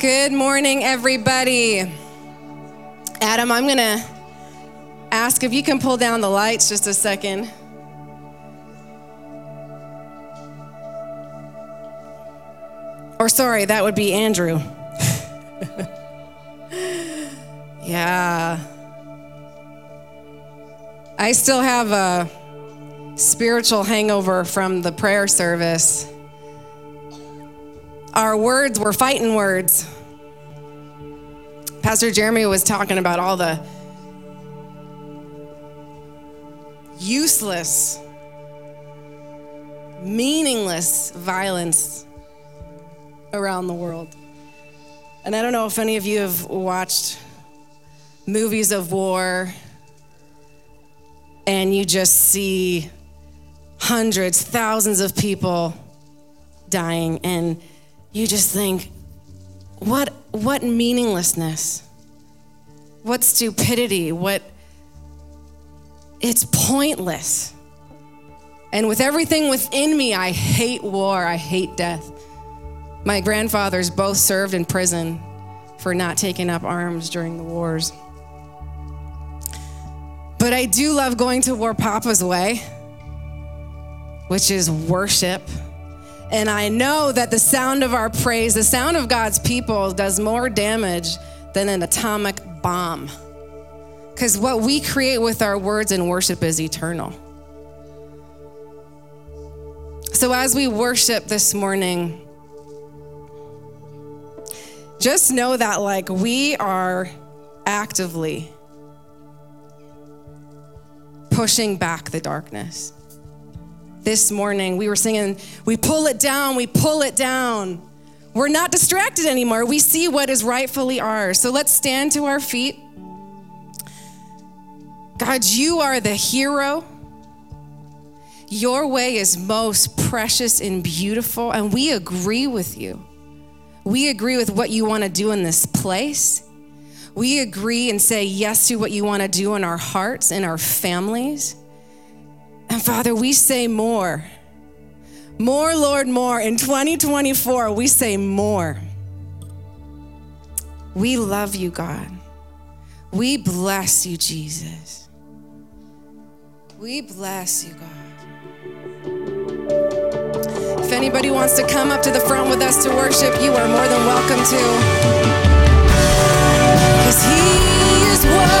Good morning, everybody. Adam, I'm going to ask if you can pull down the lights just a second. Or, sorry, that would be Andrew. yeah. I still have a spiritual hangover from the prayer service. Our words were fighting words. Pastor Jeremy was talking about all the useless, meaningless violence around the world. And I don't know if any of you have watched movies of war and you just see hundreds, thousands of people dying and you just think what what meaninglessness what stupidity what it's pointless and with everything within me i hate war i hate death my grandfathers both served in prison for not taking up arms during the wars. But I do love going to War Papa's way, which is worship. And I know that the sound of our praise, the sound of God's people, does more damage than an atomic bomb. Because what we create with our words and worship is eternal. So as we worship this morning, just know that like we are actively pushing back the darkness. This morning we were singing, we pull it down, we pull it down. We're not distracted anymore. We see what is rightfully ours. So let's stand to our feet. God, you are the hero. Your way is most precious and beautiful, and we agree with you. We agree with what you want to do in this place. We agree and say yes to what you want to do in our hearts, in our families. And Father, we say more. More, Lord, more. In 2024, we say more. We love you, God. We bless you, Jesus. We bless you, God. If anybody wants to come up to the front with us to worship, you are more than welcome to. Because He is worthy.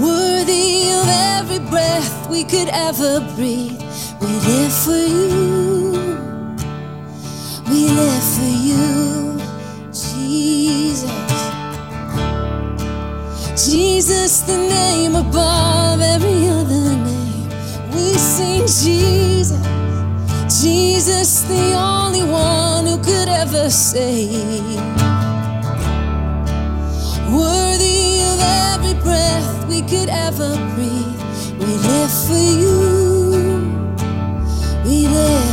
Worthy of every breath we could ever breathe. We live for you. We live for you, Jesus. Jesus, the name above every other name. We sing Jesus. Jesus, the only one who could ever save. breath we could ever breathe. We live for you. We live.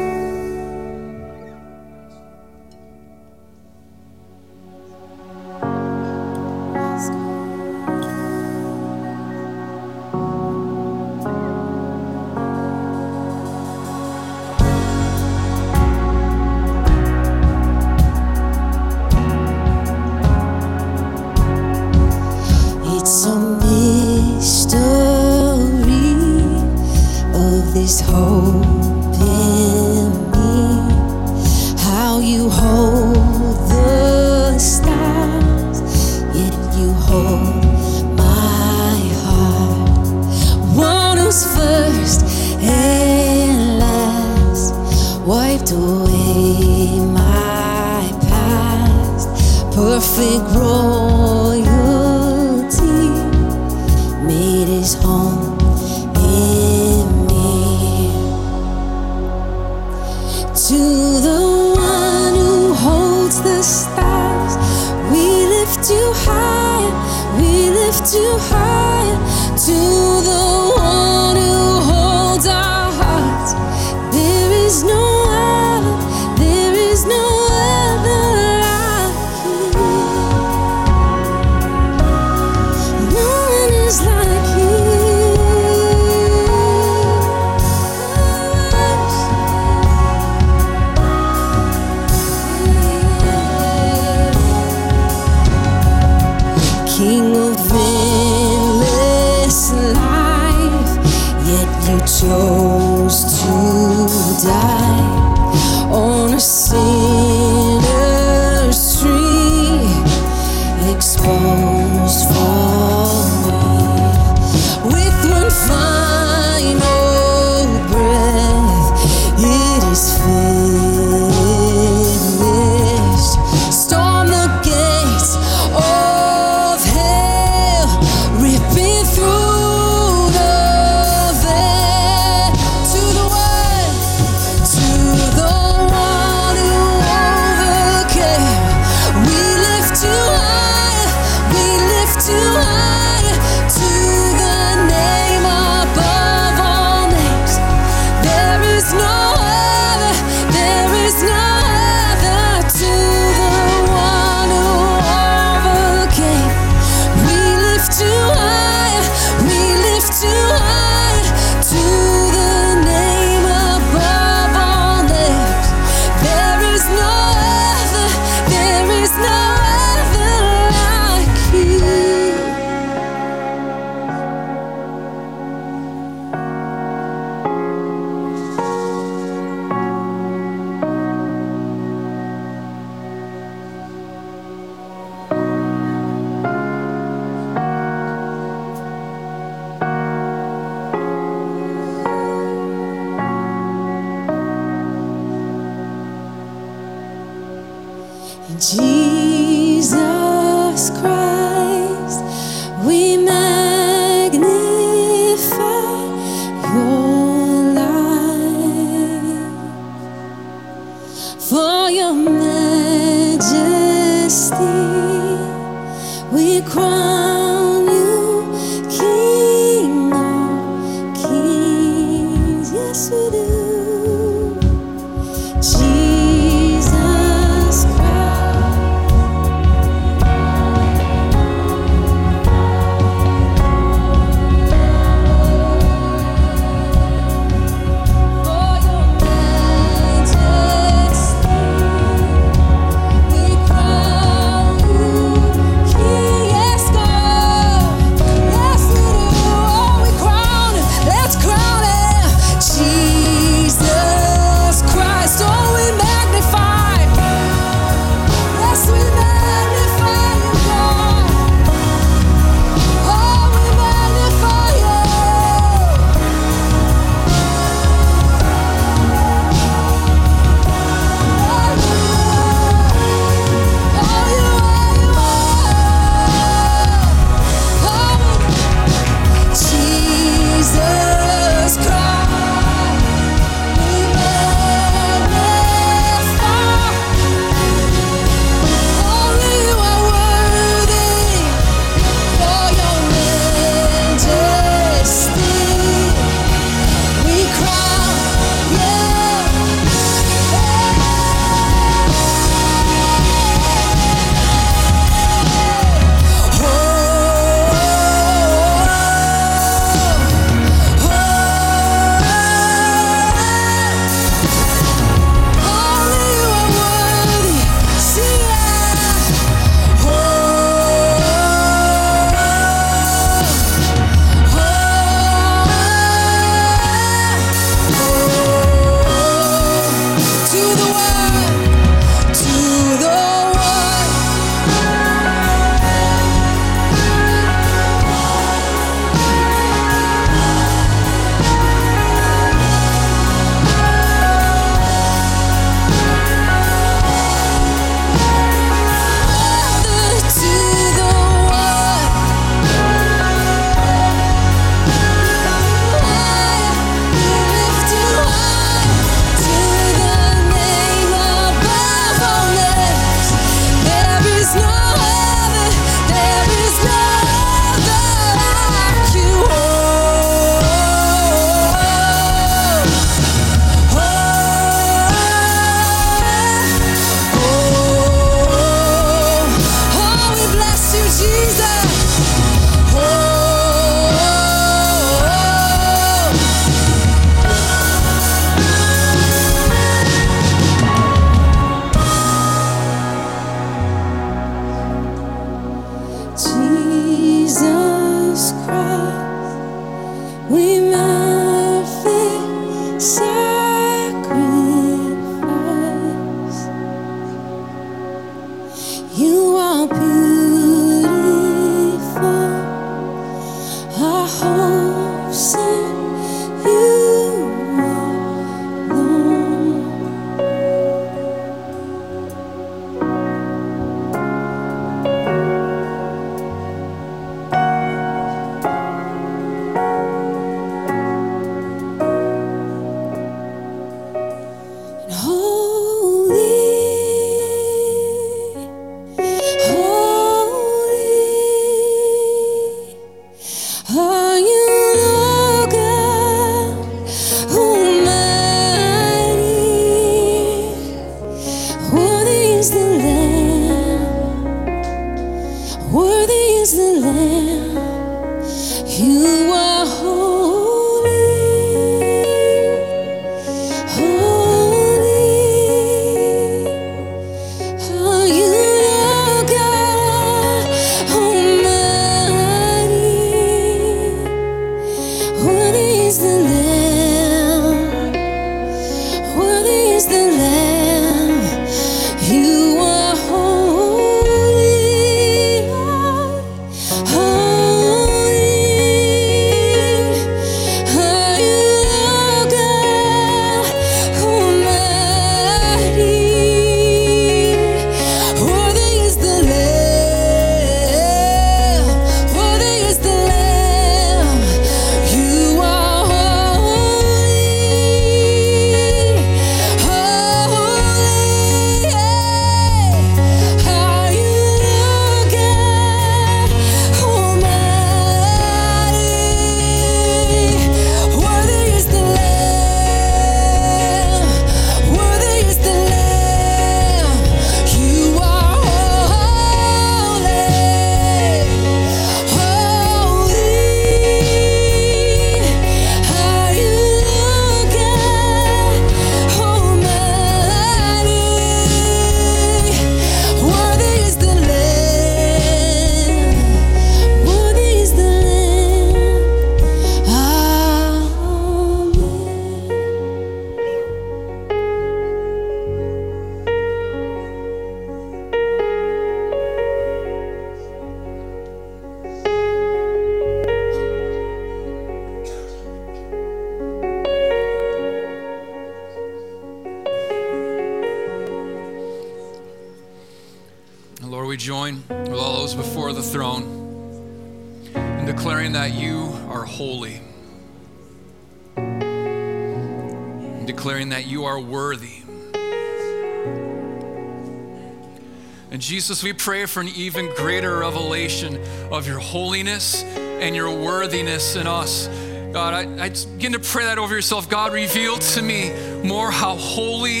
Jesus, we pray for an even greater revelation of your holiness and your worthiness in us. God, I, I begin to pray that over yourself. God, reveal to me more how holy,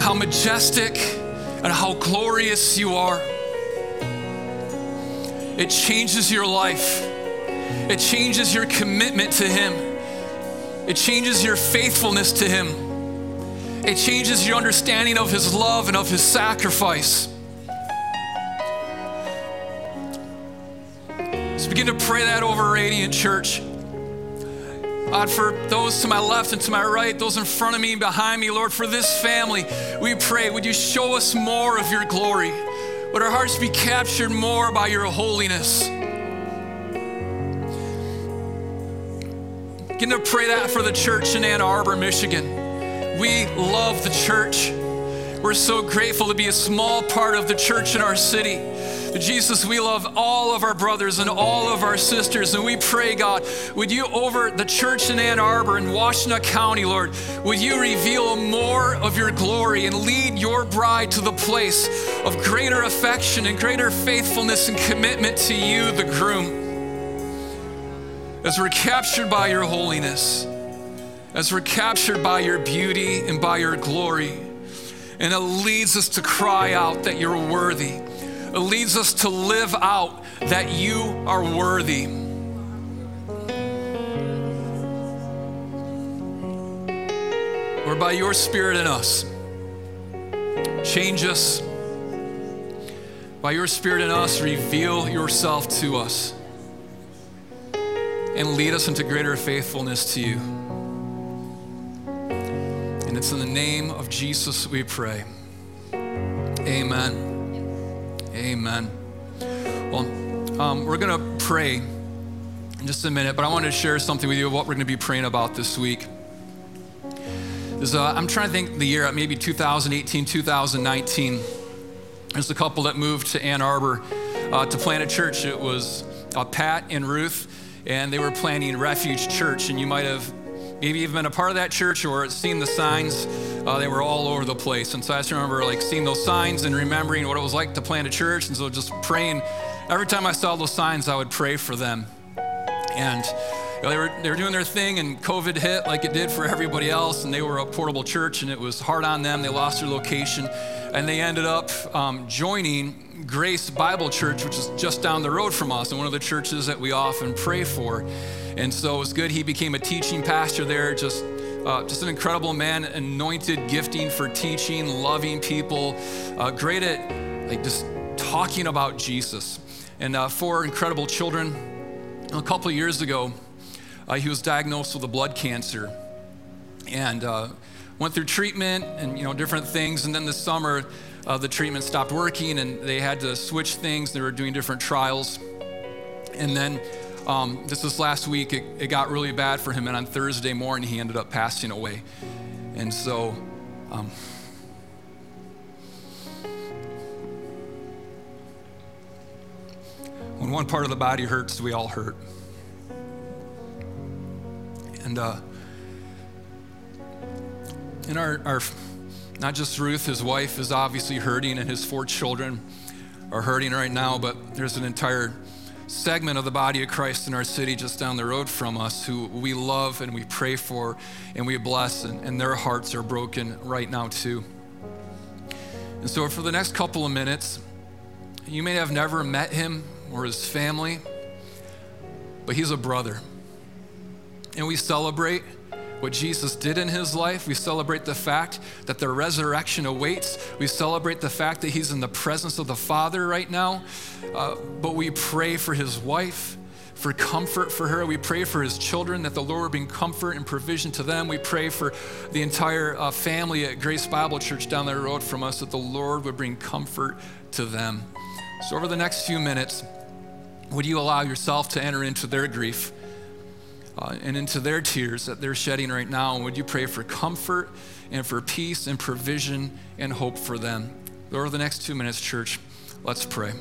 how majestic, and how glorious you are. It changes your life, it changes your commitment to Him, it changes your faithfulness to Him, it changes your understanding of His love and of His sacrifice. Begin to pray that over Radiant Church. God, for those to my left and to my right, those in front of me and behind me, Lord, for this family, we pray, would you show us more of your glory? Would our hearts be captured more by your holiness? Begin to pray that for the church in Ann Arbor, Michigan. We love the church. We're so grateful to be a small part of the church in our city. Jesus, we love all of our brothers and all of our sisters, and we pray, God, would you over the church in Ann Arbor and Washtenaw County, Lord, would you reveal more of your glory and lead your bride to the place of greater affection and greater faithfulness and commitment to you, the groom. As we're captured by your holiness, as we're captured by your beauty and by your glory, and it leads us to cry out that you're worthy leads us to live out that you are worthy. Or by your spirit in us, change us. By your spirit in us, reveal yourself to us and lead us into greater faithfulness to you. And it's in the name of Jesus we pray. Amen. Amen. Well, um, we're going to pray in just a minute, but I wanted to share something with you of what we're going to be praying about this week. Uh, I'm trying to think the year, maybe 2018, 2019. There's a couple that moved to Ann Arbor uh, to plant a church. It was uh, Pat and Ruth, and they were planning Refuge Church. And you might have maybe even been a part of that church or seen the signs. Uh, they were all over the place. And so I just remember like seeing those signs and remembering what it was like to plant a church. And so just praying. Every time I saw those signs, I would pray for them. And you know, they, were, they were doing their thing, and COVID hit like it did for everybody else. And they were a portable church, and it was hard on them. They lost their location. And they ended up um, joining Grace Bible Church, which is just down the road from us, and one of the churches that we often pray for. And so it was good. He became a teaching pastor there, just uh, just an incredible man, anointed gifting for teaching, loving people, uh, great at like just talking about Jesus. And uh, four incredible children. A couple years ago, uh, he was diagnosed with a blood cancer, and uh, went through treatment and you know different things. And then this summer, uh, the treatment stopped working, and they had to switch things. They were doing different trials, and then um, this was last week. It, it, got really bad for him, and on Thursday morning, he ended up passing away. And so, um, when one part of the body hurts, we all hurt. And uh, in our, our, not just Ruth, his wife is obviously hurting, and his four children are hurting right now, but there's an entire segment of the body of Christ in our city just down the road from us who we love and we pray for and we bless, and, and their hearts are broken right now, too. And so, for the next couple of minutes, you may have never met him or his family, but he's a brother. And we celebrate what Jesus did in his life. We celebrate the fact that the resurrection awaits. We celebrate the fact that he's in the presence of the Father right now. Uh, but we pray for his wife, for comfort for her. We pray for his children, that the Lord would bring comfort and provision to them. We pray for the entire uh, family at Grace Bible Church down the road from us, that the Lord would bring comfort to them. So, over the next few minutes, would you allow yourself to enter into their grief? Uh, and into their tears that they're shedding right now. And would you pray for comfort and for peace and provision and hope for them? Over the next two minutes, church, Let's pray.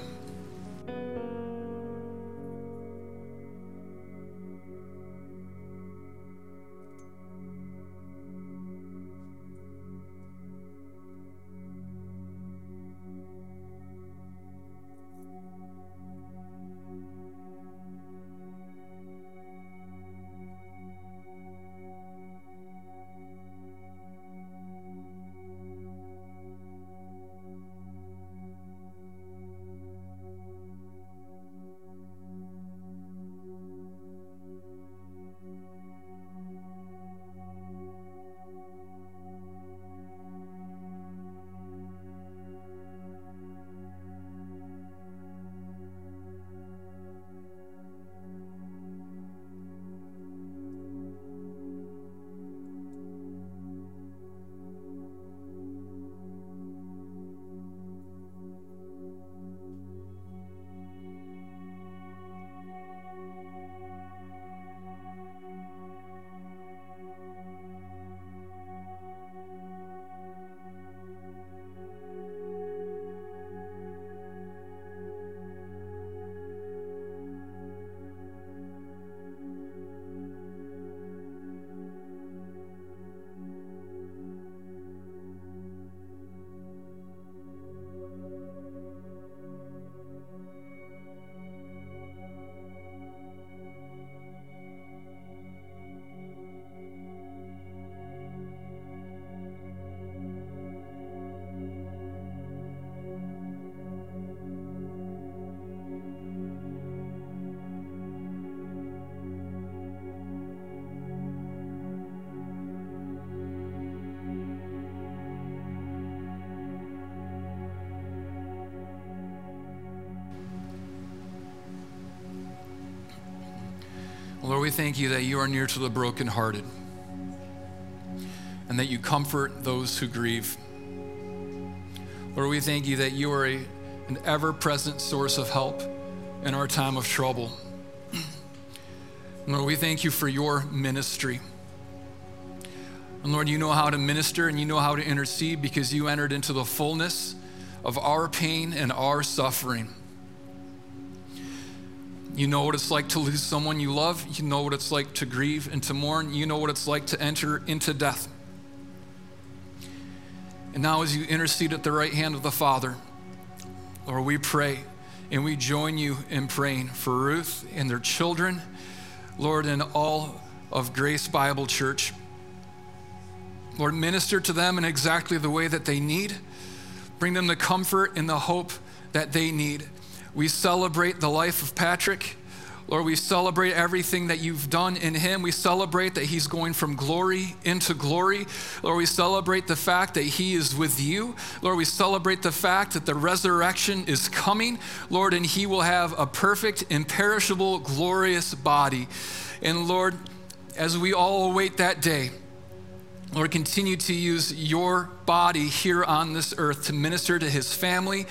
Thank you that you are near to the brokenhearted and that you comfort those who grieve. Lord, we thank you that you are a, an ever present source of help in our time of trouble. Lord, we thank you for your ministry. And Lord, you know how to minister and you know how to intercede because you entered into the fullness of our pain and our suffering. You know what it's like to lose someone you love. You know what it's like to grieve and to mourn. You know what it's like to enter into death. And now, as you intercede at the right hand of the Father, Lord, we pray and we join you in praying for Ruth and their children, Lord, and all of Grace Bible Church. Lord, minister to them in exactly the way that they need. Bring them the comfort and the hope that they need. We celebrate the life of Patrick. Lord, we celebrate everything that you've done in him. We celebrate that he's going from glory into glory. Lord, we celebrate the fact that he is with you. Lord, we celebrate the fact that the resurrection is coming. Lord, and he will have a perfect, imperishable, glorious body. And Lord, as we all await that day, Lord, continue to use your body here on this earth to minister to his family,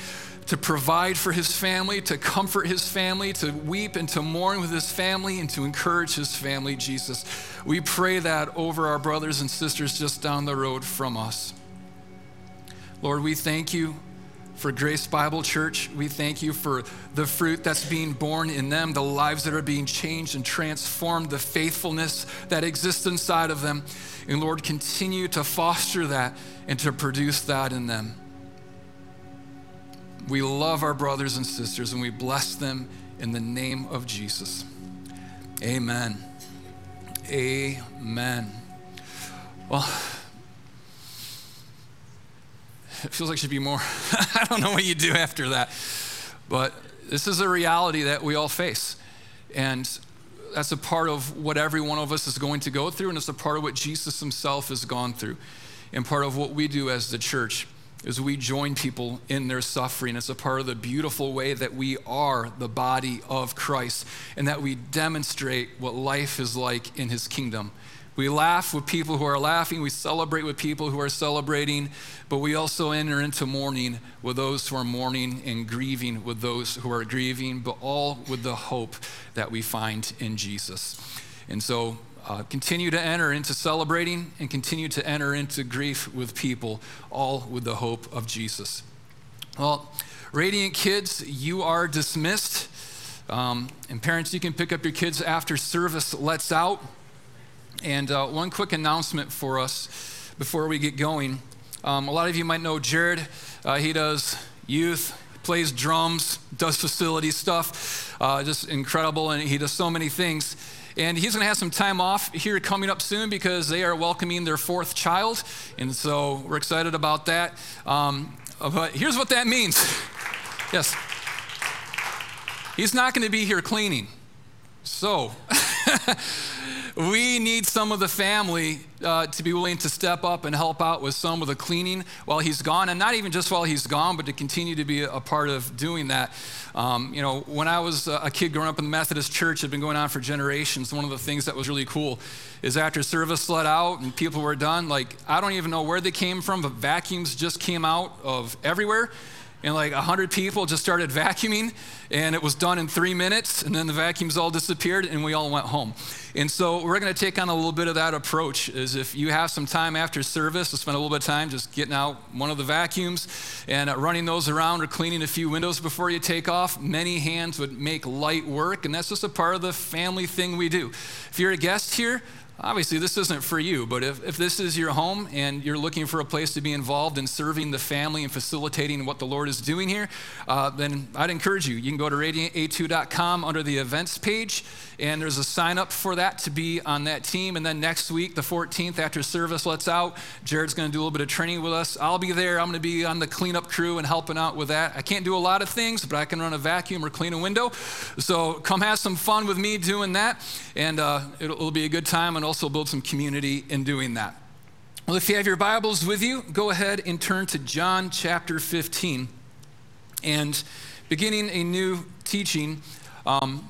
to provide for his family, to comfort his family, to weep and to mourn with his family, and to encourage his family, Jesus. We pray that over our brothers and sisters just down the road from us. Lord, we thank you for Grace Bible Church. We thank you for the fruit that's being borne in them, the lives that are being changed and transformed, the faithfulness that exists inside of them. And Lord, continue to foster that and to produce that in them. We love our brothers and sisters and we bless them in the name of Jesus. Amen. Amen. Well, it feels like should be more. I don't know what you do after that. But this is a reality that we all face. And that's a part of what every one of us is going to go through, and it's a part of what Jesus himself has gone through, and part of what we do as the church is we join people in their suffering. It's a part of the beautiful way that we are the body of Christ and that we demonstrate what life is like in his kingdom. We laugh with people who are laughing, we celebrate with people who are celebrating, but we also enter into mourning with those who are mourning and grieving with those who are grieving, but all with the hope that we find in Jesus. And so uh, continue to enter into celebrating and continue to enter into grief with people, all with the hope of Jesus. Well, Radiant kids, you are dismissed. Um, and parents, you can pick up your kids after service lets out. And uh, one quick announcement for us before we get going. Um, a lot of you might know Jared. Uh, he does youth, plays drums, does facility stuff, uh, just incredible, and he does so many things. And he's going to have some time off here coming up soon because they are welcoming their fourth child. And so we're excited about that. Um, but here's what that means yes, he's not going to be here cleaning. So, we need some of the family uh, to be willing to step up and help out with some of the cleaning while he's gone, and not even just while he's gone, but to continue to be a part of doing that. Um, you know, when I was a kid growing up in the Methodist church, had been going on for generations. One of the things that was really cool is after service let out and people were done, like I don't even know where they came from, but vacuums just came out of everywhere and like 100 people just started vacuuming and it was done in three minutes and then the vacuums all disappeared and we all went home. And so we're going to take on a little bit of that approach is if you have some time after service to spend a little bit of time just getting out one of the vacuums and uh, running those around or cleaning a few windows before you take off many hands would make light work and that's just a part of the family thing we do. If you're a guest here Obviously, this isn't for you, but if, if this is your home and you're looking for a place to be involved in serving the family and facilitating what the Lord is doing here, uh, then I'd encourage you. You can go to radianta2.com under the events page, and there's a sign up for that to be on that team. And then next week, the 14th, after service lets out, Jared's going to do a little bit of training with us. I'll be there. I'm going to be on the cleanup crew and helping out with that. I can't do a lot of things, but I can run a vacuum or clean a window. So come have some fun with me doing that, and uh, it'll, it'll be a good time. And also build some community in doing that. Well, if you have your Bibles with you, go ahead and turn to John chapter 15 and beginning a new teaching. Um,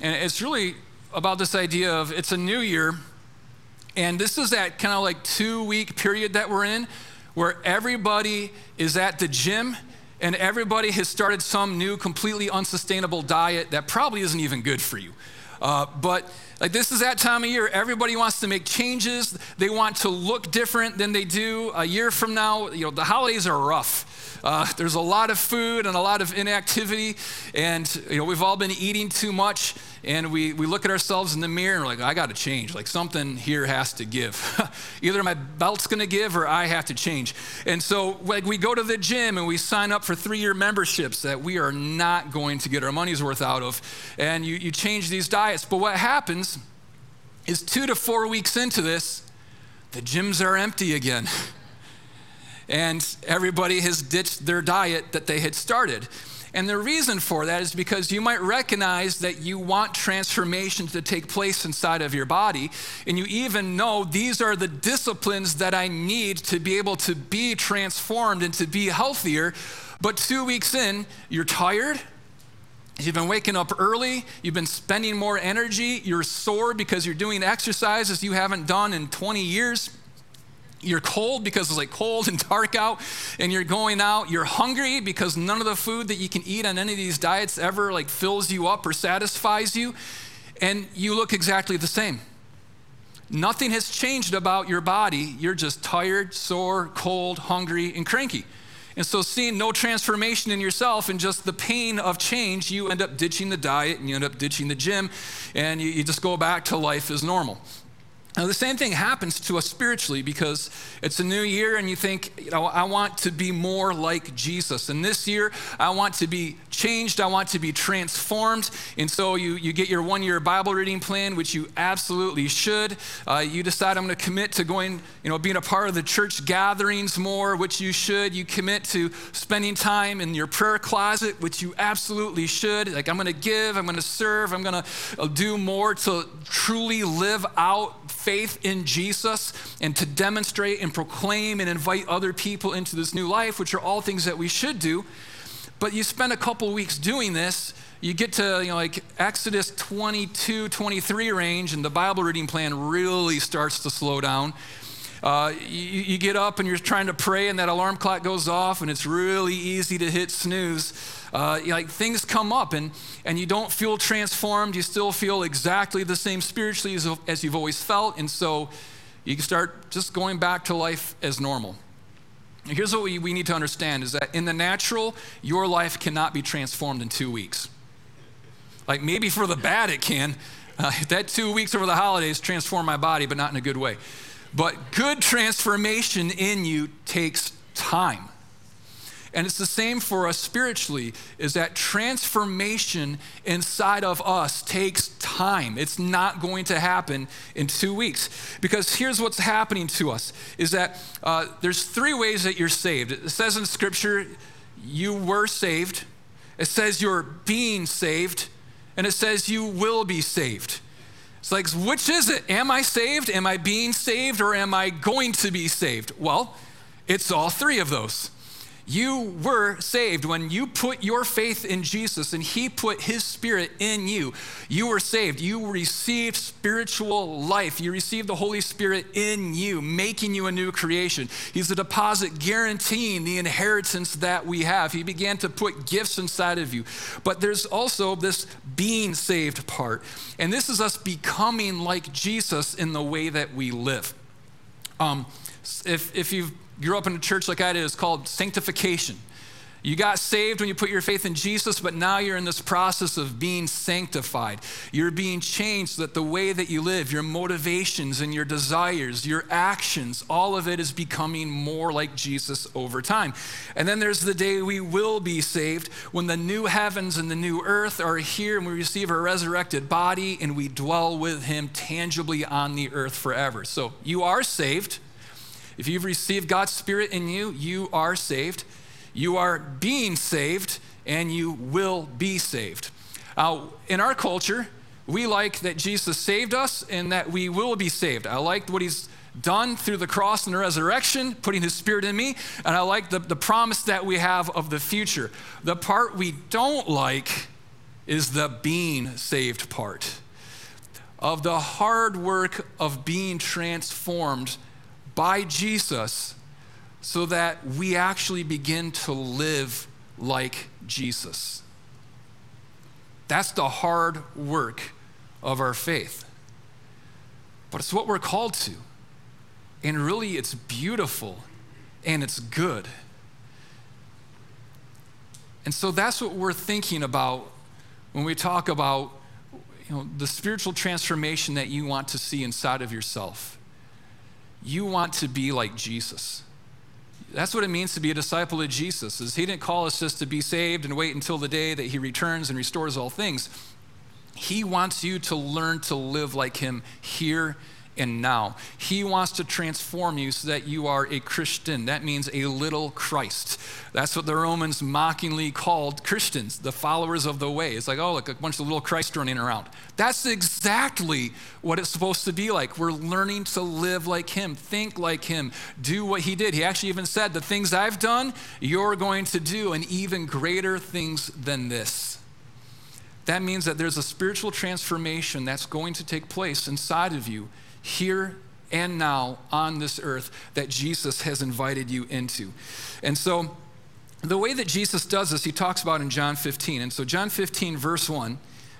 and it's really about this idea of it's a new year, and this is that kind of like two week period that we're in where everybody is at the gym and everybody has started some new, completely unsustainable diet that probably isn't even good for you. Uh, but like this is that time of year. Everybody wants to make changes. They want to look different than they do a year from now. You know, the holidays are rough. Uh, there's a lot of food and a lot of inactivity, and you know we've all been eating too much. And we, we look at ourselves in the mirror and we're like, I got to change. Like something here has to give. Either my belt's going to give or I have to change. And so like we go to the gym and we sign up for three-year memberships that we are not going to get our money's worth out of. And you, you change these diets. But what happens is two to four weeks into this, the gyms are empty again. and everybody has ditched their diet that they had started. And the reason for that is because you might recognize that you want transformation to take place inside of your body. And you even know these are the disciplines that I need to be able to be transformed and to be healthier. But two weeks in, you're tired. You've been waking up early, you've been spending more energy, you're sore because you're doing exercises you haven't done in 20 years you're cold because it's like cold and dark out and you're going out you're hungry because none of the food that you can eat on any of these diets ever like fills you up or satisfies you and you look exactly the same. Nothing has changed about your body. You're just tired sore cold hungry and cranky. And so seeing no transformation in yourself and just the pain of change you end up ditching the diet and you end up ditching the gym and you, you just go back to life as normal now, the same thing happens to us spiritually because it's a new year and you think, you know, I want to be more like Jesus. And this year, I want to be changed, I want to be transformed. And so you, you get your one year Bible reading plan, which you absolutely should. Uh, you decide, I'm going to commit to going, you know, being a part of the church gatherings more, which you should. You commit to spending time in your prayer closet, which you absolutely should. Like, I'm going to give, I'm going to serve, I'm going to uh, do more to truly live out faith in Jesus and to demonstrate and proclaim and invite other people into this new life, which are all things that we should do. But you spend a couple weeks doing this, you get to you know like Exodus 22, 23 range, and the Bible reading plan really starts to slow down. Uh, you, you, get up and you're trying to pray, and that alarm clock goes off, and it's really easy to hit snooze. Uh, like things come up, and, and you don't feel transformed. You still feel exactly the same spiritually as, as you've always felt, and so you start just going back to life as normal. Here's what we, we need to understand is that in the natural, your life cannot be transformed in two weeks. Like maybe for the bad it can. Uh, that two weeks over the holidays transformed my body, but not in a good way. But good transformation in you takes time. And it's the same for us spiritually, is that transformation inside of us takes time. It's not going to happen in two weeks. Because here's what's happening to us, is that uh, there's three ways that you're saved. It says in Scripture, you were saved. It says you're being saved. And it says you will be saved. It's like, which is it? Am I saved? Am I being saved? Or am I going to be saved? Well, it's all three of those. You were saved when you put your faith in Jesus and He put His Spirit in you. You were saved. You received spiritual life. You received the Holy Spirit in you, making you a new creation. He's the deposit guaranteeing the inheritance that we have. He began to put gifts inside of you. But there's also this being saved part. And this is us becoming like Jesus in the way that we live. Um, if, if you've grew up in a church like I did, it's called sanctification. You got saved when you put your faith in Jesus, but now you're in this process of being sanctified. You're being changed so that the way that you live, your motivations and your desires, your actions, all of it is becoming more like Jesus over time. And then there's the day we will be saved when the new heavens and the new earth are here and we receive our resurrected body and we dwell with Him tangibly on the earth forever. So you are saved. If you've received God's Spirit in you, you are saved. You are being saved, and you will be saved. Uh, in our culture, we like that Jesus saved us and that we will be saved. I like what he's done through the cross and the resurrection, putting his spirit in me, and I like the, the promise that we have of the future. The part we don't like is the being saved part. Of the hard work of being transformed by Jesus so that we actually begin to live like Jesus. That's the hard work of our faith. But it's what we're called to. And really, it's beautiful and it's good. And so that's what we're thinking about when we talk about you know, the spiritual transformation that you want to see inside of yourself you want to be like Jesus. That's what it means to be a disciple of Jesus. Is he didn't call us just to be saved and wait until the day that he returns and restores all things. He wants you to learn to live like him here and now. He wants to transform you so that you are a Christian. That means a little Christ. That's what the Romans mockingly called Christians, the followers of the way. It's like, oh, look, a bunch of little Christ running around. That's exactly what it's supposed to be like. We're learning to live like Him, think like Him, do what He did. He actually even said, The things I've done, you're going to do, and even greater things than this. That means that there's a spiritual transformation that's going to take place inside of you here and now on this earth that Jesus has invited you into. And so, the way that Jesus does this, he talks about in John 15. And so, John 15, verse 1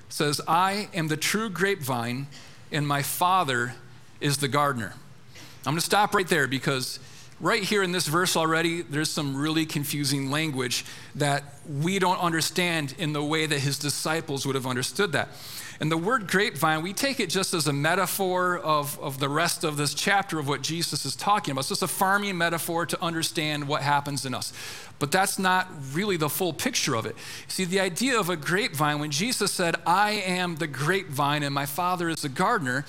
says, I am the true grapevine, and my Father is the gardener. I'm going to stop right there because right here in this verse already, there's some really confusing language that we don't understand in the way that his disciples would have understood that. And the word grapevine, we take it just as a metaphor of, of the rest of this chapter of what Jesus is talking about. It's just a farming metaphor to understand what happens in us. But that's not really the full picture of it. See, the idea of a grapevine, when Jesus said, I am the grapevine and my father is the gardener,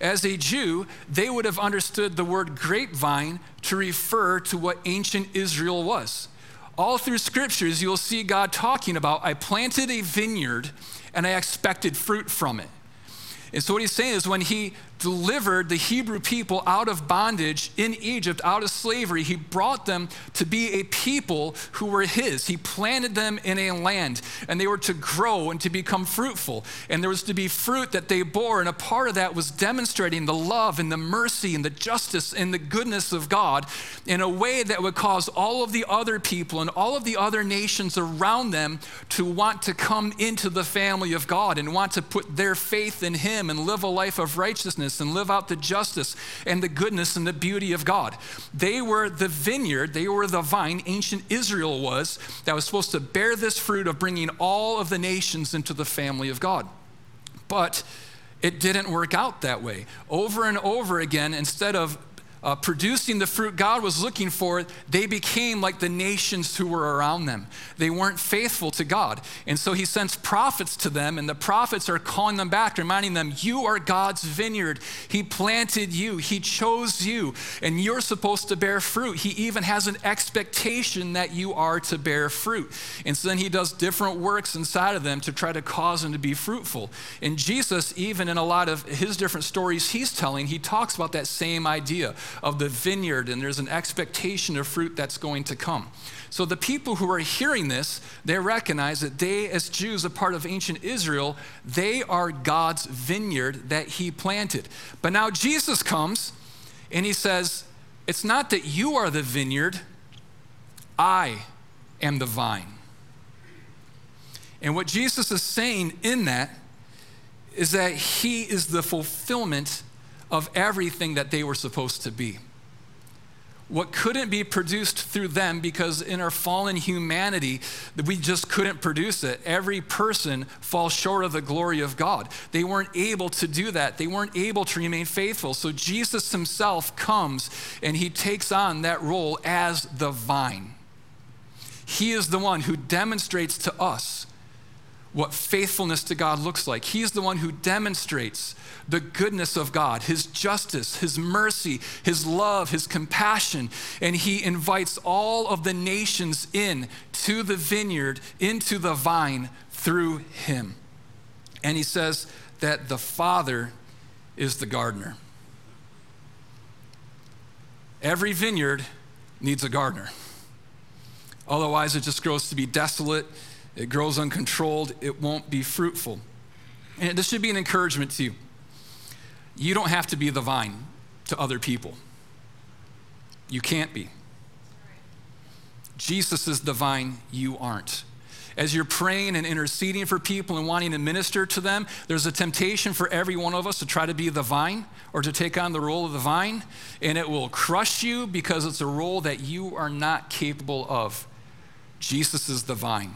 as a Jew, they would have understood the word grapevine to refer to what ancient Israel was. All through scriptures, you'll see God talking about, I planted a vineyard and I expected fruit from it. And so, what he's saying is, when he delivered the Hebrew people out of bondage in Egypt, out of slavery. He brought them to be a people who were his. He planted them in a land, and they were to grow and to become fruitful. And there was to be fruit that they bore, and a part of that was demonstrating the love and the mercy and the justice and the goodness of God in a way that would cause all of the other people and all of the other nations around them to want to come into the family of God and want to put their faith in Him and live a life of righteousness righteousness and live out the justice and the goodness and the beauty of God. They were the vineyard, they were the vine, ancient Israel was, that was supposed to bear this fruit of bringing all of the nations into the family of God. But it didn't work out that way. Over and over again, instead of uh, producing the fruit God was looking for, they became like the nations who were around them. They weren't faithful to God. And so he sends prophets to them, and the prophets are calling them back, reminding them, You are God's vineyard. He planted you, He chose you, and you're supposed to bear fruit. He even has an expectation that you are to bear fruit. And so then he does different works inside of them to try to cause them to be fruitful. And Jesus, even in a lot of his different stories he's telling, he talks about that same idea of the vineyard, and there's an expectation of fruit that's going to come. So the people who are hearing this, they recognize that they, as Jews, a part of ancient Israel, they are God's vineyard that He planted. But now Jesus comes and He says, It's not that you are the vineyard, I am the vine. And what Jesus is saying in that is that He is the fulfillment of everything that they were supposed to be. What couldn't be produced through them because in our fallen humanity, we just couldn't produce it. Every person falls short of the glory of God. They weren't able to do that. They weren't able to remain faithful. So Jesus himself comes and he takes on that role as the vine. He is the one who demonstrates to us what faithfulness to God looks like. He's the one who demonstrates the goodness of God, His justice, His mercy, His love, His compassion. And He invites all of the nations in to the vineyard, into the vine through Him. And He says that the Father is the gardener. Every vineyard needs a gardener. Otherwise, it just grows to be desolate it grows uncontrolled, it won't be fruitful. And this should be an encouragement to you. You don't have to be the vine to other people. You can't be. Jesus is the vine, you aren't. As you're praying and interceding for people and wanting to minister to them, there's a temptation for every one of us to try to be the vine or to take on the role of the vine, and it will crush you because it's a role that you are not capable of. Jesus is the vine.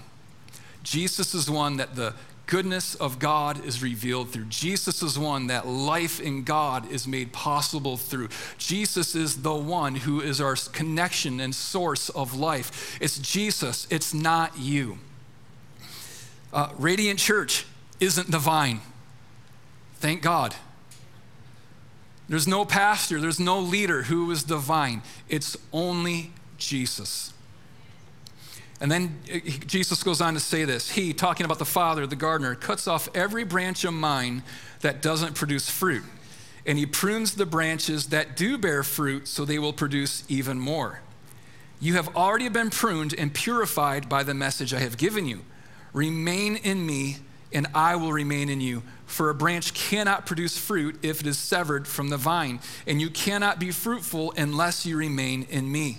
Jesus is one that the goodness of God is revealed through. Jesus is one that life in God is made possible through. Jesus is the one who is our connection and source of life. It's Jesus, it's not you. Uh, Radiant Church isn't the vine. Thank God. There's no pastor, there's no leader who is the vine. It's only Jesus. And then uh, Jesus goes on to say this He, talking about the Father, the gardener, cuts off every branch of mine that doesn't produce fruit. And he prunes the branches that do bear fruit so they will produce even more. You have already been pruned and purified by the message I have given you. Remain in me, and I will remain in you. For a branch cannot produce fruit if it is severed from the vine, and you cannot be fruitful unless you remain in me.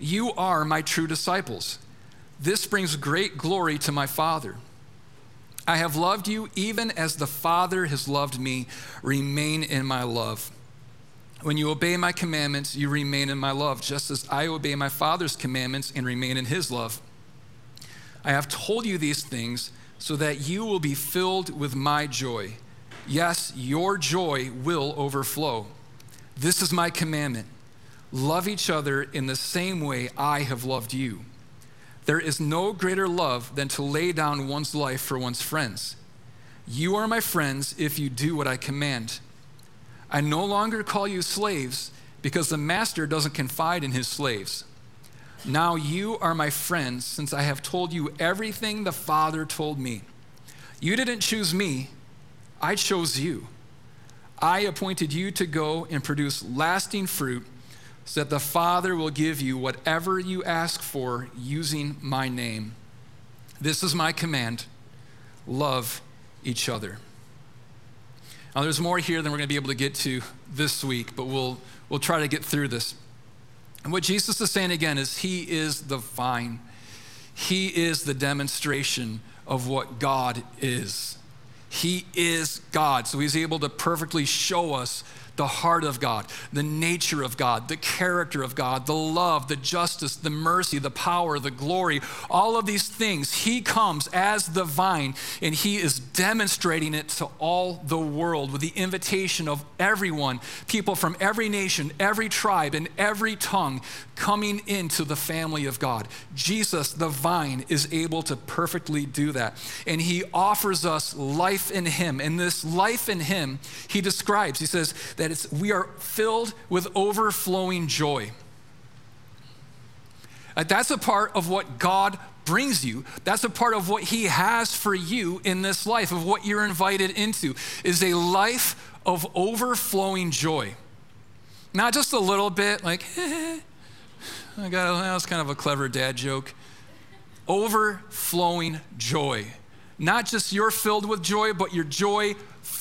you are my true disciples. This brings great glory to my Father. I have loved you even as the Father has loved me. Remain in my love. When you obey my commandments, you remain in my love, just as I obey my Father's commandments and remain in his love. I have told you these things so that you will be filled with my joy. Yes, your joy will overflow. This is my commandment Love each other in the same way I have loved you. There is no greater love than to lay down one's life for one's friends. You are my friends if you do what I command. I no longer call you slaves because the master doesn't confide in his slaves. Now you are my friends since I have told you everything the Father told me. You didn't choose me, I chose you. I appointed you to go and produce lasting fruit so that the Father will give you whatever you ask for using my name. This is my command love each other. Now, there's more here than we're going to be able to get to this week, but we'll, we'll try to get through this. And what Jesus is saying again is, He is the vine, He is the demonstration of what God is. He is God, so He's able to perfectly show us the heart of God, the nature of God, the character of God, the love, the justice, the mercy, the power, the glory, all of these things. He comes as the vine and He is demonstrating it to all the world with the invitation of everyone, people from every nation, every tribe, and every tongue coming into the family of God. Jesus, the vine, is able to perfectly do that. And He offers us life in Him. And this life in Him, He describes, He says that it's, we are filled with overflowing joy. Uh, that's a part of what God brings you. That's a part of what He has for you in this life, of what you're invited into, is a life of overflowing joy. Not just a little bit, like, I got that was kind of a clever dad joke. Overflowing joy. Not just you're filled with joy, but your joy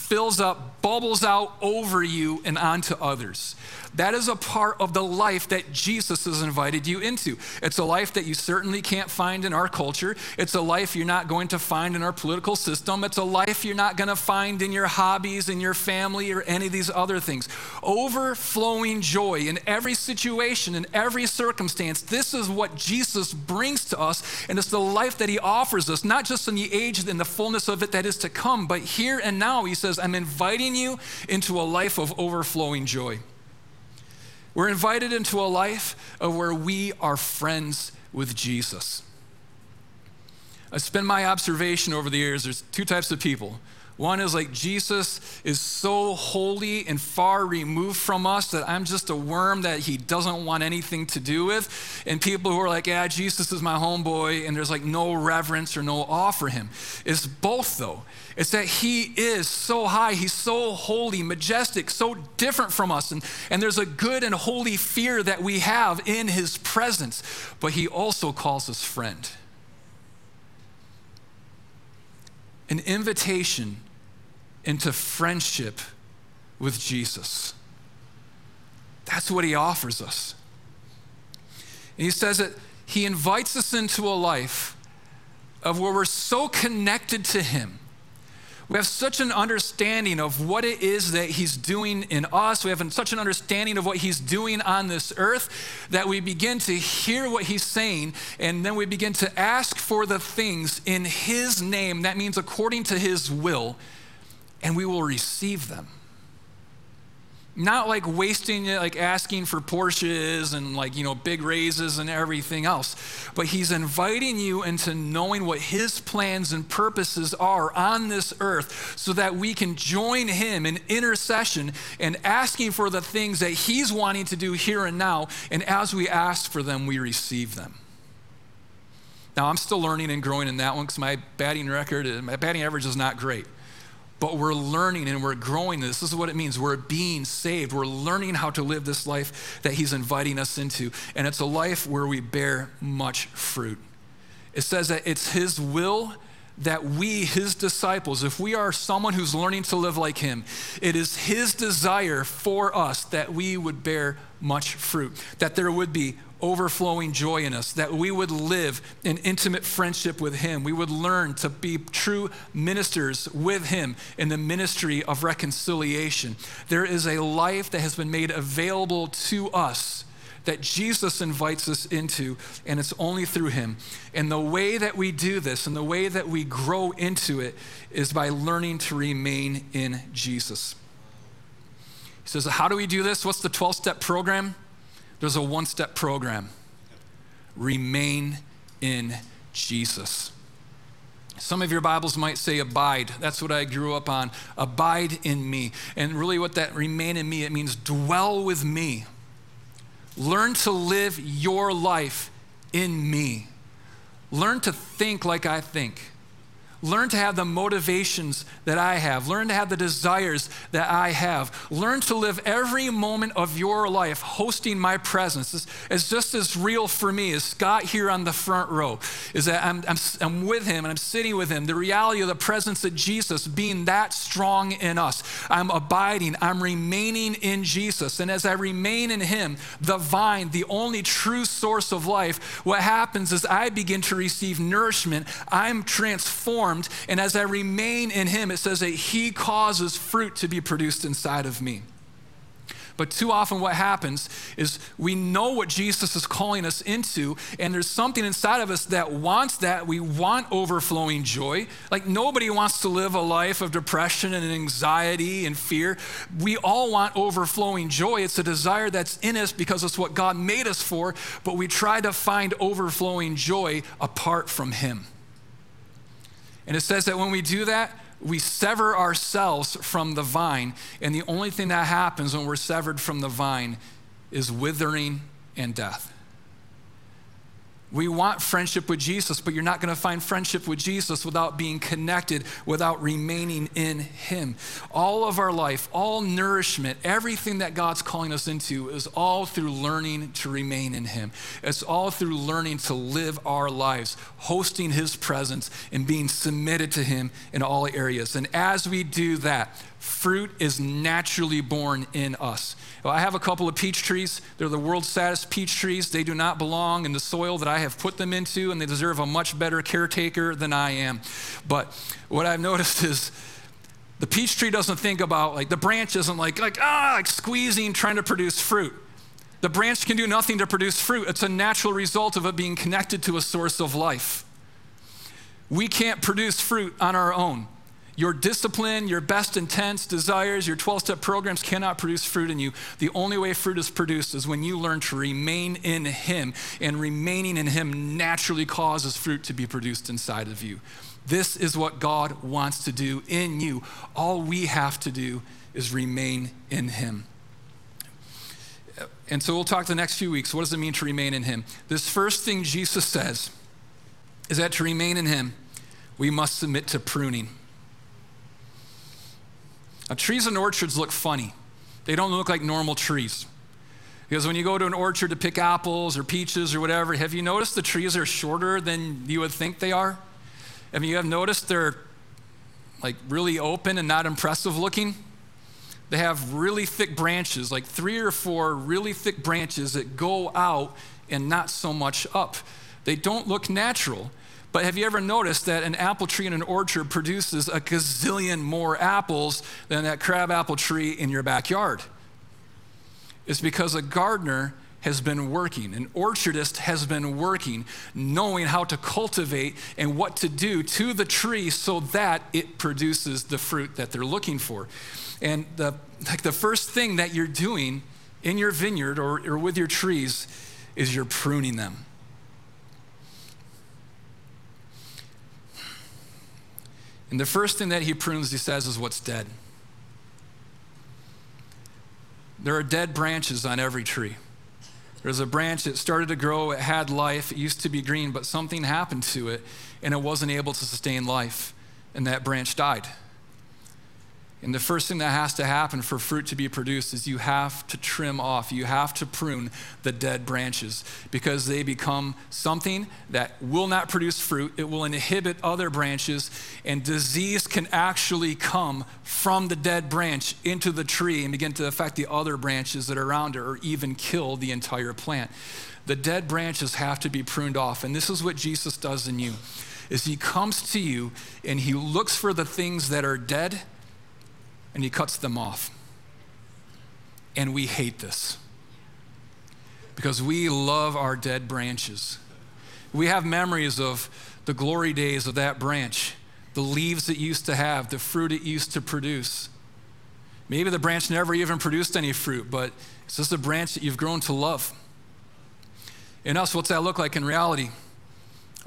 fills up, bubbles out over you and onto others. That is a part of the life that Jesus has invited you into. It's a life that you certainly can't find in our culture. It's a life you're not going to find in our political system. It's a life you're not going to find in your hobbies, in your family, or any of these other things. Overflowing joy in every situation, in every circumstance. This is what Jesus brings to us, and it's the life that he offers us, not just in the age and the fullness of it that is to come, but here and now, he says, I'm inviting you into a life of overflowing joy. We're invited into a life of where we are friends with Jesus. It's been my observation over the years there's two types of people. One is like Jesus is so holy and far removed from us that I'm just a worm that he doesn't want anything to do with. And people who are like, yeah, Jesus is my homeboy, and there's like no reverence or no awe for him. It's both though. It's that he is so high, he's so holy, majestic, so different from us. And, and there's a good and holy fear that we have in his presence. But he also calls us friend. An invitation into friendship with Jesus. That's what he offers us. And he says that he invites us into a life of where we're so connected to him. We have such an understanding of what it is that he's doing in us. We have such an understanding of what he's doing on this earth that we begin to hear what he's saying and then we begin to ask for the things in his name. That means according to his will and we will receive them. Not like wasting it, like asking for Porsches and like, you know, big raises and everything else. But he's inviting you into knowing what his plans and purposes are on this earth so that we can join him in intercession and asking for the things that he's wanting to do here and now. And as we ask for them, we receive them. Now, I'm still learning and growing in that one because my batting record, my batting average is not great but we're learning and we're growing. This This is what it means. We're being saved. We're learning how to live this life that He's inviting us into. And it's a life where we bear much fruit. It says that it's His will that we, His disciples, if we are someone who's learning to live like Him, it is His desire for us that we would bear much fruit, that there would be overflowing joy in us, that we would live in intimate friendship with Him. We would learn to be true ministers with Him in the ministry of reconciliation. There is a life that has been made available to us that Jesus invites us into, and it's only through Him. And the way that we do this and the way that we grow into it is by learning to remain in Jesus. He says, How do we do this? What's the 12 step program? There's a one step program remain in Jesus. Some of your Bibles might say abide. That's what I grew up on. Abide in me. And really, what that remain in me, it means dwell with me. Learn to live your life in me. Learn to think like I think. Learn to have the motivations that I have. Learn to have the desires that I have. Learn to live every moment of your life hosting my presence. It's, just as real for me as Scott here on the front row, is that I'm, I'm, I'm with him and I'm sitting with him. The reality of the presence of Jesus being that strong in us. I'm abiding, I'm remaining in Jesus. And as I remain in him, the vine, the only true source of life, what happens is I begin to receive nourishment. I'm transformed And as I remain in Him, it says that He causes fruit to be produced inside of me. But too often, what happens is we know what Jesus is calling us into, and there's something inside of us that wants that. We want overflowing joy. Like nobody wants to live a life of depression and anxiety and fear. We all want overflowing joy. It's a desire that's in us because it's what God made us for, but we try to find overflowing joy apart from Him. And it says that when we do that, we sever ourselves from the vine. And the only thing that happens when we're severed from the vine is withering and death. We want friendship with Jesus, but you're not going to find friendship with Jesus without being connected, without remaining in Him. All of our life, all nourishment, everything that God's calling us into is all through learning to remain in Him. It's all through learning to live our lives, hosting His presence and being submitted to Him in all areas. And as we do that, fruit is naturally borne in us. I have a couple of peach trees. They're the world's saddest peach trees. They do not belong in the soil that I have put them into, and they deserve a much better caretaker than I am. But what I've noticed is the peach tree doesn't think about, like, the branch isn't like, like, ah, like squeezing, trying to produce fruit. The branch can do nothing to produce fruit. It's a natural result of it being connected to a source of life. We can't produce fruit on our own. Your discipline, your best intents, desires, your 12 step programs cannot produce fruit in you. The only way fruit is produced is when you learn to remain in Him, and remaining in Him naturally causes fruit to be produced inside of you. This is what God wants to do in you. All we have to do is remain in Him. And so we'll talk the next few weeks. What does it mean to remain in Him? This first thing Jesus says is that to remain in Him, we must submit to pruning. Now, trees and orchards look funny. They don't look like normal trees. Because when you go to an orchard to pick apples or peaches or whatever, have you noticed the trees are shorter than you would think they are? Have you have noticed they're like really open and not impressive looking? They have really thick branches, like three or four really thick branches that go out and not so much up. They don't look natural. But have you ever noticed that an apple tree in an orchard produces a gazillion more apples than that crab apple tree in your backyard? It's because a gardener has been working, an orchardist has been working, knowing how to cultivate and what to do to the tree so that it produces the fruit that they're looking for. And the, like the first thing that you're doing in your vineyard or, or with your trees is you're pruning them. And the first thing that he prunes, he says, is what's dead. There are dead branches on every tree. There's a branch that started to grow, it had life, it used to be green, but something happened to it and it wasn't able to sustain life, and that branch died. And the first thing that has to happen for fruit to be produced is you have to trim off, you have to prune the dead branches because they become something that will not produce fruit. It will inhibit other branches, and disease can actually come from the dead branch into the tree and begin to affect the other branches that are around it or even kill the entire plant. The dead branches have to be pruned off, and this is what Jesus does in you. Is he comes to you and he looks for the things that are dead and he cuts them off. And we hate this because we love our dead branches. We have memories of the glory days of that branch, the leaves it used to have, the fruit it used to produce. Maybe the branch never even produced any fruit, but it's just a branch that you've grown to love. In us, what's that look like in reality?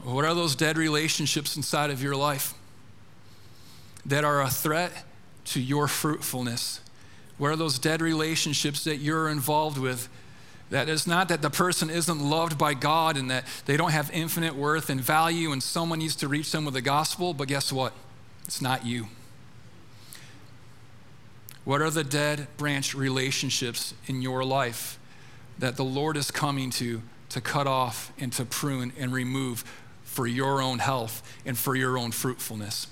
What are those dead relationships inside of your life that are a threat to your fruitfulness? Where are those dead relationships that you're involved with That it's not that the person isn't loved by God and that they don't have infinite worth and value and someone needs to reach them with the gospel, but guess what? It's not you. What are the dead branch relationships in your life that the Lord is coming to to cut off and to prune and remove for your own health and for your own fruitfulness?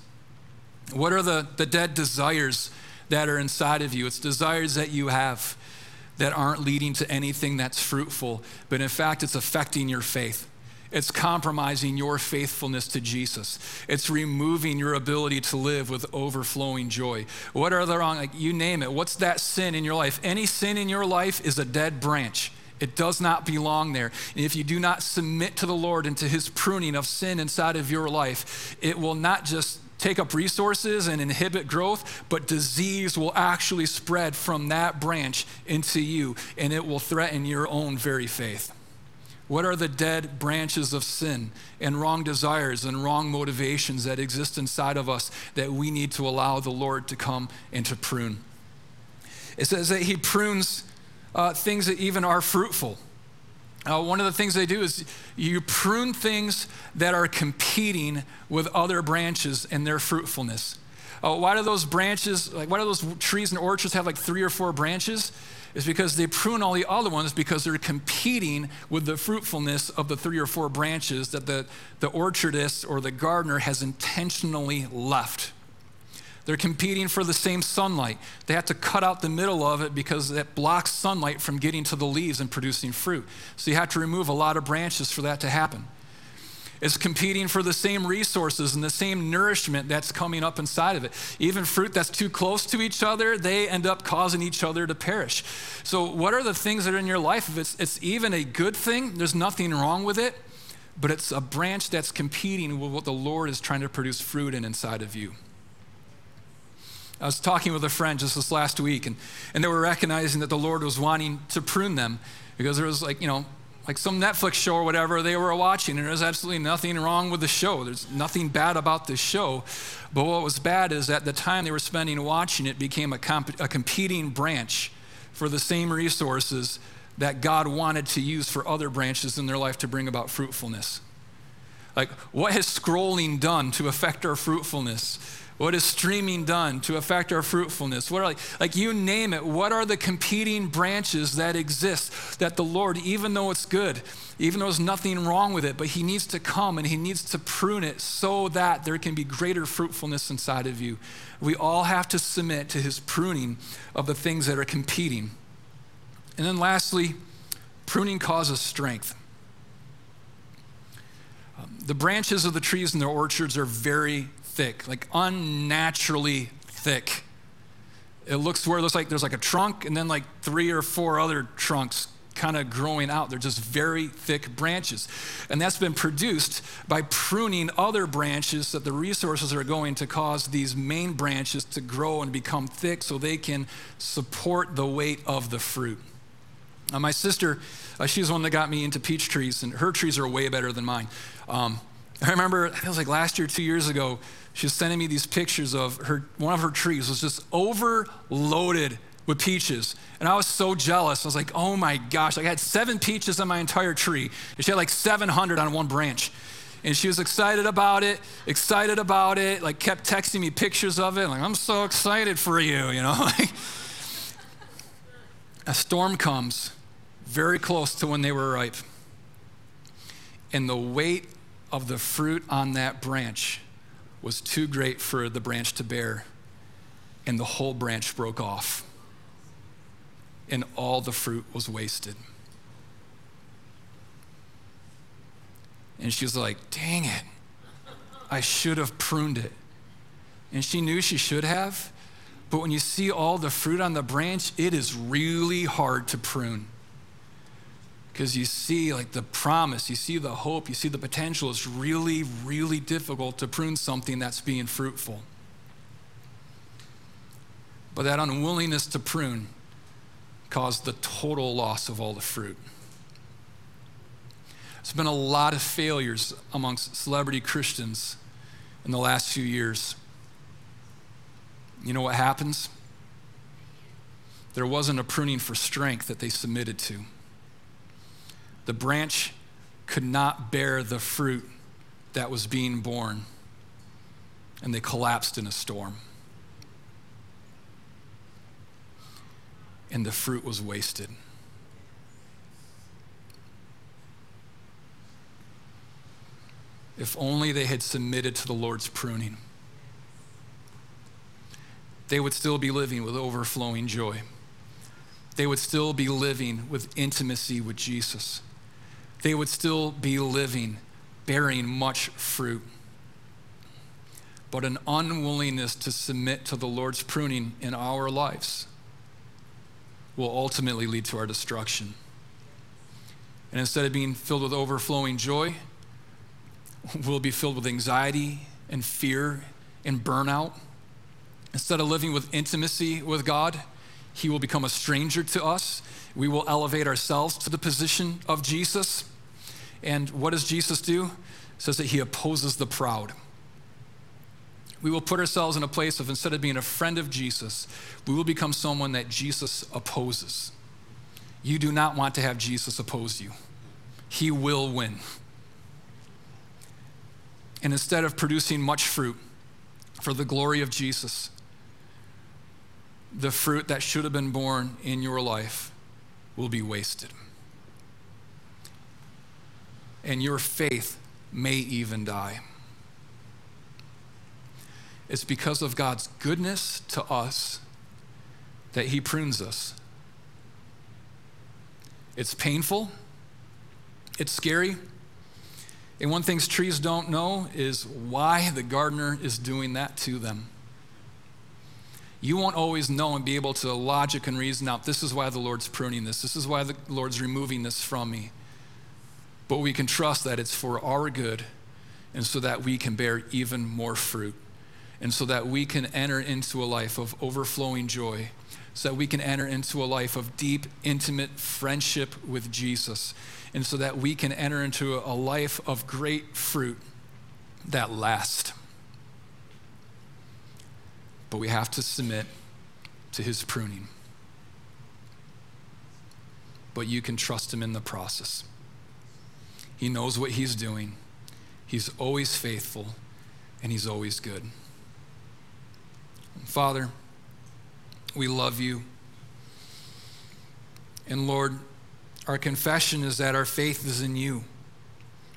What are the, the dead desires that are inside of you? It's desires that you have that aren't leading to anything that's fruitful, but in fact, it's affecting your faith. It's compromising your faithfulness to Jesus. It's removing your ability to live with overflowing joy. What are the wrong, like you name it, what's that sin in your life? Any sin in your life is a dead branch. It does not belong there. And if you do not submit to the Lord and to his pruning of sin inside of your life, it will not just take up resources and inhibit growth, but disease will actually spread from that branch into you and it will threaten your own very faith. What are the dead branches of sin and wrong desires and wrong motivations that exist inside of us that we need to allow the Lord to come and to prune? It says that He prunes uh, things that even are fruitful. Uh, one of the things they do is you prune things that are competing with other branches and their fruitfulness. Uh, why do those branches, like why do those trees and orchards have like three or four branches? Is because they prune all the other ones because they're competing with the fruitfulness of the three or four branches that the, the orchardist or the gardener has intentionally left. They're competing for the same sunlight. They have to cut out the middle of it because it blocks sunlight from getting to the leaves and producing fruit. So you have to remove a lot of branches for that to happen. It's competing for the same resources and the same nourishment that's coming up inside of it. Even fruit that's too close to each other, they end up causing each other to perish. So, what are the things that are in your life? If it's, it's even a good thing, there's nothing wrong with it, but it's a branch that's competing with what the Lord is trying to produce fruit in inside of you. I was talking with a friend just this last week, and, and they were recognizing that the Lord was wanting to prune them because there was like, you know, like some Netflix show or whatever they were watching, and there's absolutely nothing wrong with the show. There's nothing bad about this show. But what was bad is at the time they were spending watching it became a, comp- a competing branch for the same resources that God wanted to use for other branches in their life to bring about fruitfulness. Like, what has scrolling done to affect our fruitfulness? What has streaming done to affect our fruitfulness? What are like, like you name it, what are the competing branches that exist that the Lord, even though it's good, even though there's nothing wrong with it, but He needs to come and He needs to prune it so that there can be greater fruitfulness inside of you. We all have to submit to His pruning of the things that are competing. And then lastly, pruning causes strength. Um, the branches of the trees in the orchards are very thick, like unnaturally thick. It looks where it looks like there's like a trunk and then like three or four other trunks kind of growing out. They're just very thick branches. And that's been produced by pruning other branches that the resources are going to cause these main branches to grow and become thick so they can support the weight of the fruit. Now, my sister, uh, she's the one that got me into peach trees, and her trees are way better than mine. Um, I remember, it was like last year, two years ago, she was sending me these pictures of her, one of her trees was just overloaded with peaches. And I was so jealous. I was like, oh my gosh, I had seven peaches on my entire tree. And she had like 700 on one branch. And she was excited about it, excited about it, like kept texting me pictures of it. Like, I'm so excited for you, you know? a storm comes very close to when they were ripe. And the weight of the fruit on that branch was too great for the branch to bear, and the whole branch broke off, and all the fruit was wasted. And she was like, dang it, I should have pruned it. And she knew she should have, but when you see all the fruit on the branch, it is really hard to prune because you see like the promise, you see the hope, you see the potential. It's really, really difficult to prune something that's being fruitful. But that unwillingness to prune caused the total loss of all the fruit. There's been a lot of failures amongst celebrity Christians in the last few years. You know what happens? There wasn't a pruning for strength that they submitted to. The branch could not bear the fruit that was being borne, and they collapsed in a storm. And the fruit was wasted. If only they had submitted to the Lord's pruning, they would still be living with overflowing joy. They would still be living with intimacy with Jesus. They would still be living, bearing much fruit. But an unwillingness to submit to the Lord's pruning in our lives will ultimately lead to our destruction. And instead of being filled with overflowing joy, we'll be filled with anxiety and fear and burnout. Instead of living with intimacy with God, He will become a stranger to us. We will elevate ourselves to the position of Jesus. And what does Jesus do? It says that He opposes the proud. We will put ourselves in a place of instead of being a friend of Jesus, we will become someone that Jesus opposes. You do not want to have Jesus oppose you, He will win. And instead of producing much fruit for the glory of Jesus, the fruit that should have been borne in your life will be wasted. And your faith may even die. It's because of God's goodness to us that He prunes us. It's painful, it's scary, and one thing trees don't know is why the gardener is doing that to them. You won't always know and be able to logic and reason out this is why the Lord's pruning this, this is why the Lord's removing this from me. But we can trust that it's for our good and so that we can bear even more fruit and so that we can enter into a life of overflowing joy so that we can enter into a life of deep, intimate friendship with Jesus, and so that we can enter into a life of great fruit that lasts. But we have to submit to his pruning. But you can trust him in the process. He knows what he's doing, he's always faithful, and he's always good. Father, we love you. And Lord, our confession is that our faith is in you,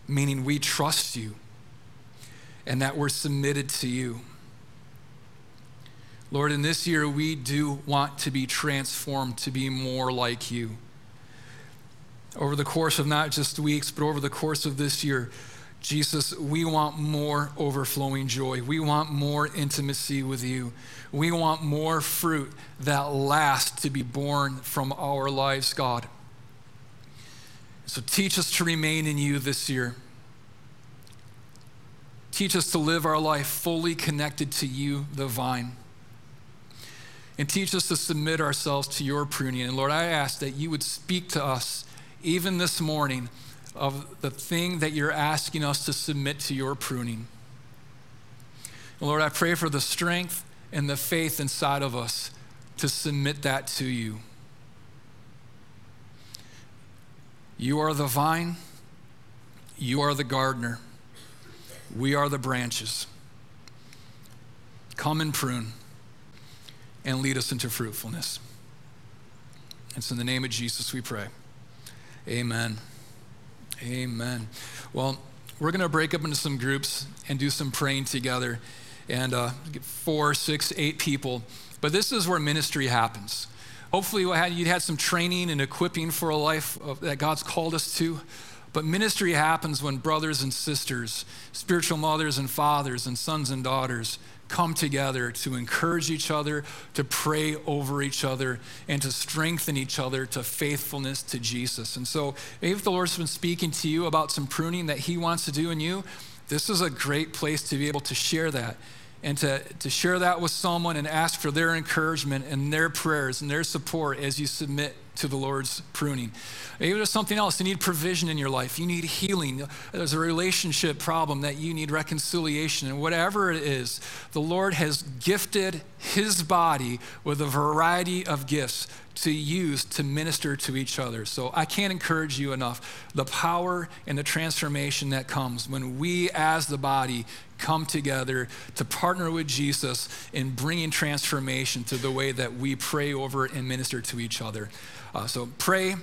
meaning we trust you and that we're submitted to you. Lord, in this year, we do want to be transformed to be more like you. Over the course of not just weeks, but over the course of this year, Jesus, we want more overflowing joy. We want more intimacy with you. We want more fruit that lasts to be borne from our lives, God. So teach us to remain in you this year. Teach us to live our life fully connected to you, the vine. And teach us to submit ourselves to your pruning. And Lord, I ask that you would speak to us even this morning of the thing that you're asking us to submit to your pruning. Lord, I pray for the strength and the faith inside of us to submit that to you. You are the vine, you are the gardener, we are the branches. Come and prune and lead us into fruitfulness. It's in the name of Jesus we pray. Amen. Amen. Well, we're going to break up into some groups and do some praying together, and uh, four, six, eight people. But this is where ministry happens. Hopefully, you had some training and equipping for a life that God's called us to. But ministry happens when brothers and sisters, spiritual mothers and fathers, and sons and daughters come together to encourage each other, to pray over each other, and to strengthen each other to faithfulness to Jesus. And so, if the Lord's been speaking to you about some pruning that He wants to do in you, this is a great place to be able to share that and to, to share that with someone and ask for their encouragement and their prayers and their support as you submit to the Lord's pruning. Maybe there's something else. You need provision in your life. You need healing. There's a relationship problem that you need reconciliation. And whatever it is, the Lord has gifted his body with a variety of gifts to use to minister to each other. So I can't encourage you enough. The power and the transformation that comes when we, as the body, come together to partner with Jesus in bringing transformation to the way that we pray over and minister to each other. Uh, so pray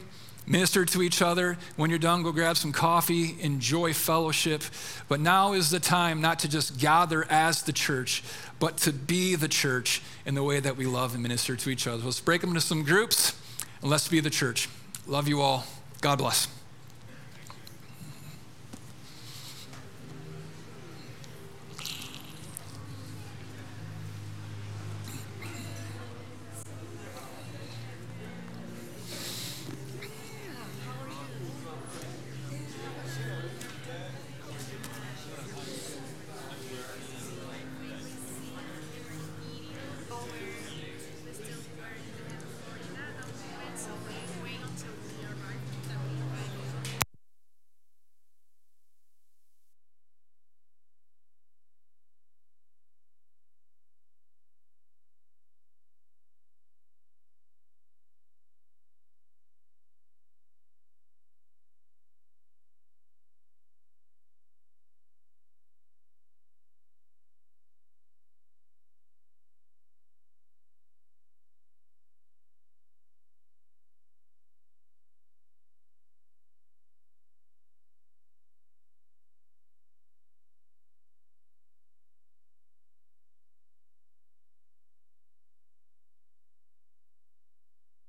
Minister to each other. When you're done, go grab some coffee, enjoy fellowship. But now is the time not to just gather as the church, but to be the church in the way that we love and minister to each other. Let's break them into some groups and let's be the church. Love you all. God bless.